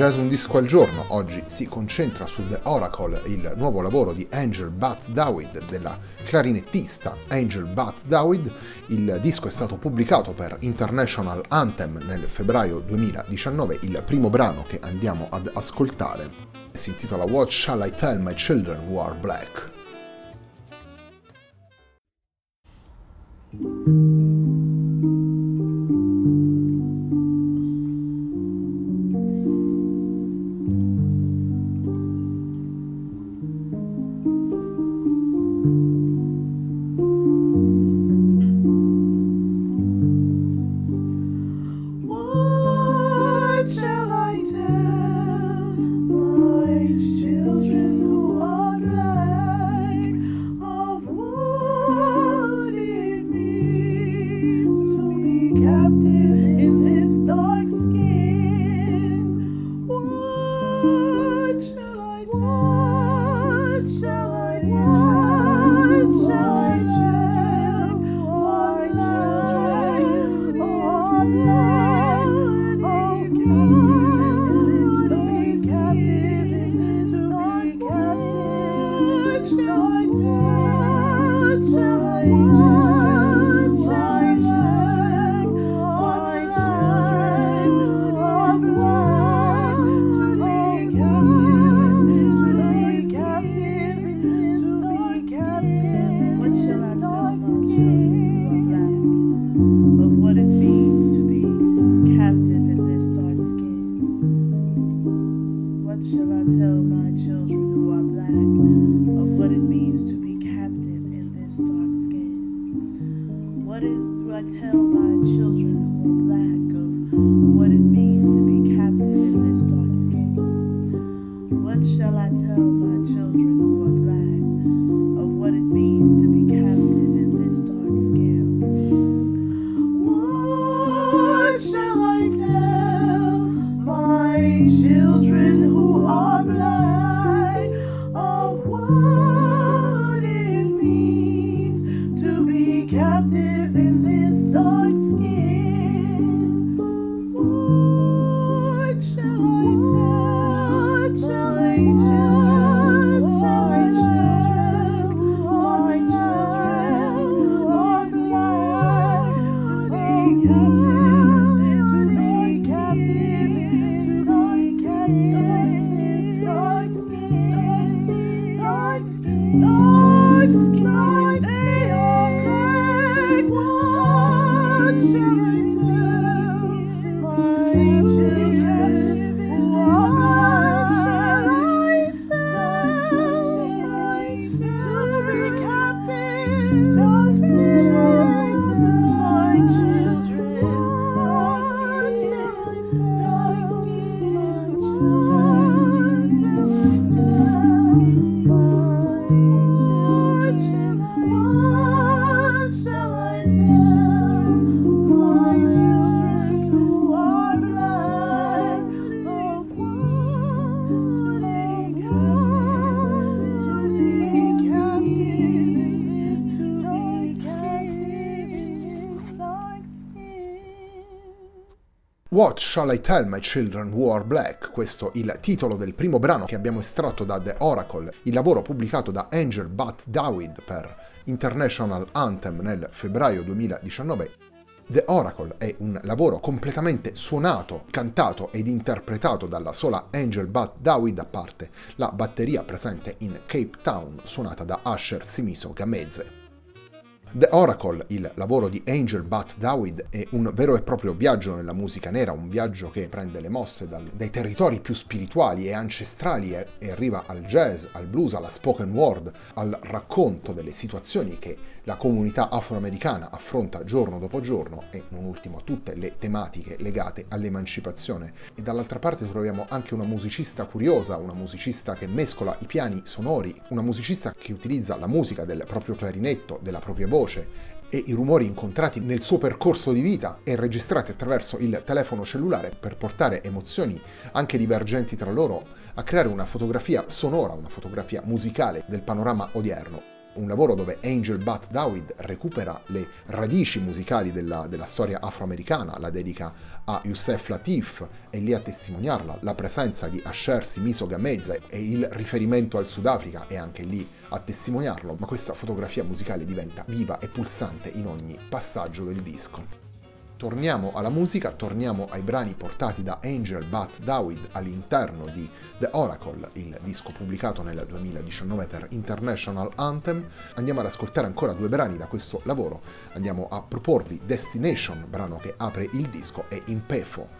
Jazz un disco al giorno oggi si concentra su The Oracle, il nuovo lavoro di Angel Butts Dawid, della clarinettista Angel Butts Dawid. Il disco è stato pubblicato per International Anthem nel febbraio 2019, il primo brano che andiamo ad ascoltare si intitola What Shall I Tell My Children Who Are Black? Oh. What Shall I Tell My Children Who Are Black? Questo è il titolo del primo brano che abbiamo estratto da The Oracle, il lavoro pubblicato da Angel Bat Dawid per International Anthem nel febbraio 2019. The Oracle è un lavoro completamente suonato, cantato ed interpretato dalla sola Angel Bat Dawid a parte la batteria presente in Cape Town suonata da Asher Simiso Gameze. The Oracle, il lavoro di Angel Bat Dawid, è un vero e proprio viaggio nella musica nera, un viaggio che prende le mosse dal, dai territori più spirituali e ancestrali e, e arriva al jazz, al blues, alla spoken word, al racconto delle situazioni che la comunità afroamericana affronta giorno dopo giorno e non ultimo tutte le tematiche legate all'emancipazione. E dall'altra parte troviamo anche una musicista curiosa, una musicista che mescola i piani sonori, una musicista che utilizza la musica del proprio clarinetto, della propria voce, voce e i rumori incontrati nel suo percorso di vita e registrati attraverso il telefono cellulare per portare emozioni anche divergenti tra loro a creare una fotografia sonora, una fotografia musicale del panorama odierno un lavoro dove Angel Bat Dawid recupera le radici musicali della, della, storia afroamericana, la dedica a Youssef Latif e lì a testimoniarla la presenza di Asher Simiso Gameze e il riferimento al Sudafrica è anche lì a testimoniarlo, ma questa fotografia musicale diventa viva e pulsante in ogni passaggio del disco. Torniamo alla musica, torniamo ai brani portati da Angel Bat Dawid all'interno di The Oracle, il disco pubblicato nel 2019 per International Anthem. Andiamo ad ascoltare ancora due brani da questo lavoro. Andiamo a proporvi Destination, brano che apre il disco, e Impefo,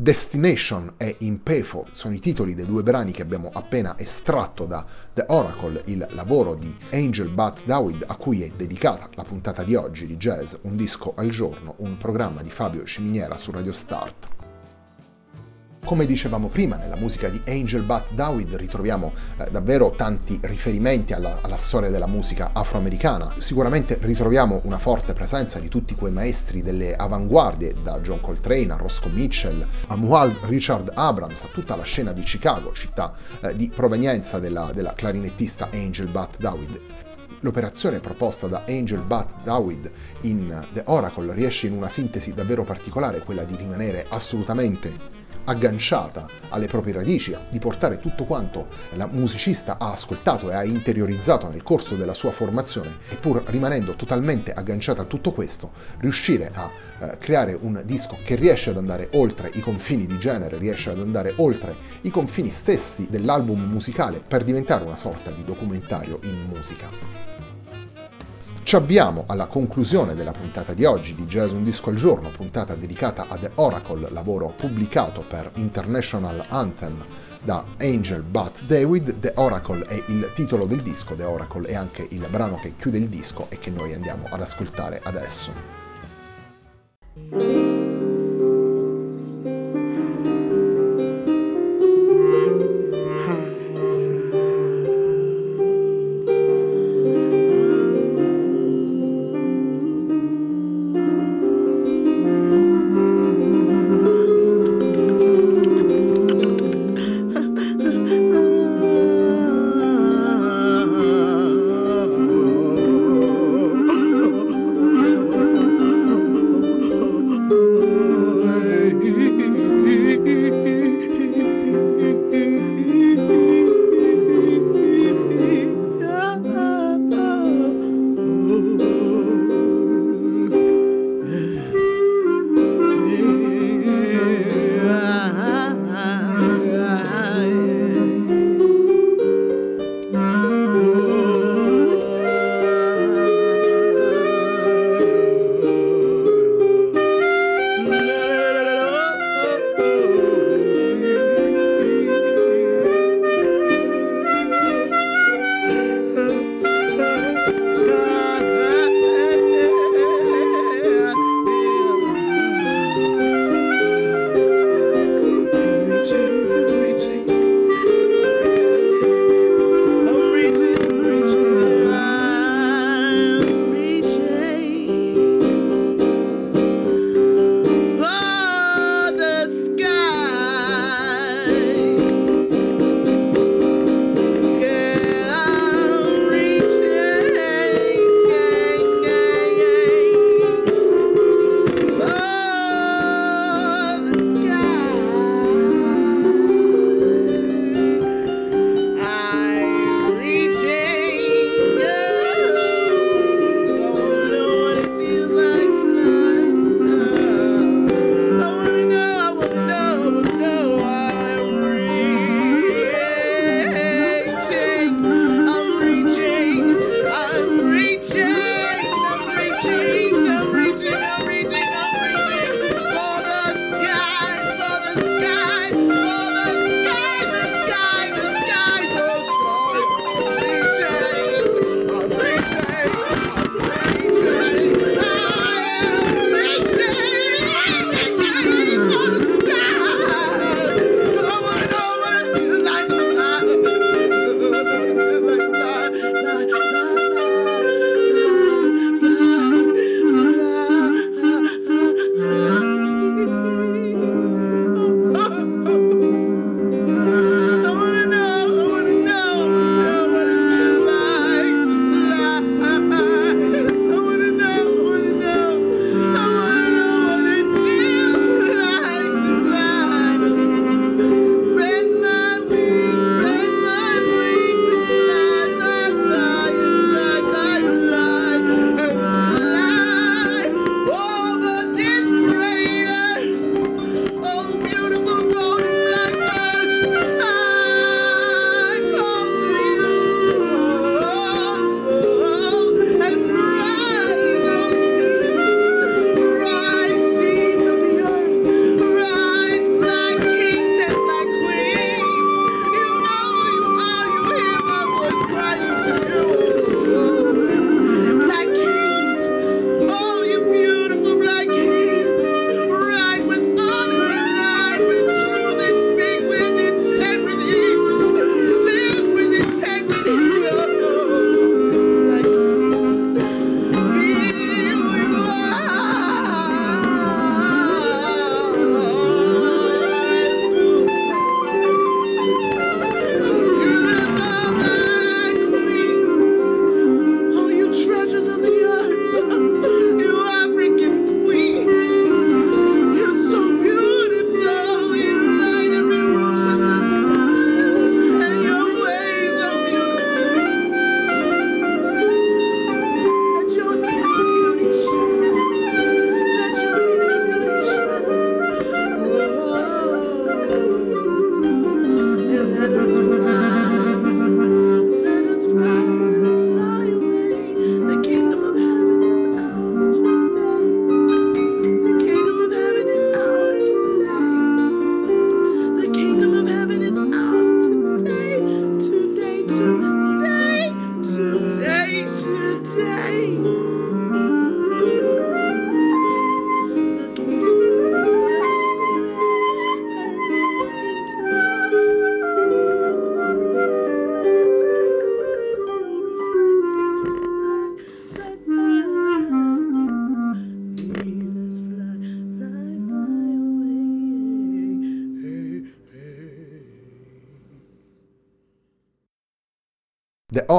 Destination e Impefo sono i titoli dei due brani che abbiamo appena estratto da The Oracle, il lavoro di Angel Bat Dawid a cui è dedicata la puntata di oggi di Jazz Un disco al giorno, un programma di Fabio Ciminiera su Radio Start. Come dicevamo prima, nella musica di Angel Bat Dawid ritroviamo eh, davvero tanti riferimenti alla, alla, storia della musica afroamericana. Sicuramente ritroviamo una forte presenza di tutti quei maestri delle avanguardie, da John Coltrane a Roscoe Mitchell, a Mual Richard Abrams, a tutta la scena di Chicago, città eh, di provenienza della, della clarinettista Angel Bat Dawid l'operazione proposta da Angel Bat Dawid in The Oracle riesce in una sintesi davvero particolare, quella di rimanere assolutamente agganciata alle proprie radici, di portare tutto quanto la musicista ha ascoltato e ha interiorizzato nel corso della sua formazione e pur rimanendo totalmente agganciata a tutto questo, riuscire a eh, creare un disco che riesce ad andare oltre i confini di genere, riesce ad andare oltre i confini stessi dell'album musicale per diventare una sorta di documentario in musica. Ci avviamo alla conclusione della puntata di oggi di Jazz Un Disco al Giorno, puntata dedicata a The Oracle, lavoro pubblicato per International Anthem da Angel But David. The Oracle è il titolo del disco, The Oracle è anche il brano che chiude il disco e che noi andiamo ad ascoltare adesso.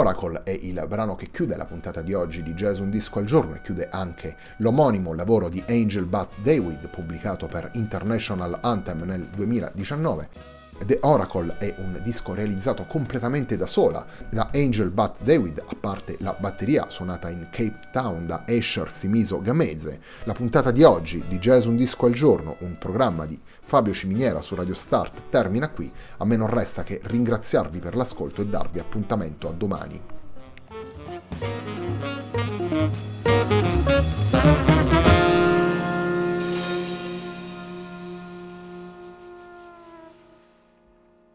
Oracle è il brano che chiude la puntata di oggi di Jazz Un Disco al Giorno e chiude anche l'omonimo lavoro di Angel Bat David pubblicato per International Anthem nel 2019. The Oracle è un disco realizzato completamente da sola da Angel Bat David, a parte la batteria suonata in Cape Town da Asher Simiso Gamese. La puntata di oggi di Jazz Un Disco al Giorno, un programma di Fabio Ciminiera su Radio Start, termina qui. A me non resta che ringraziarvi per l'ascolto e darvi appuntamento a domani.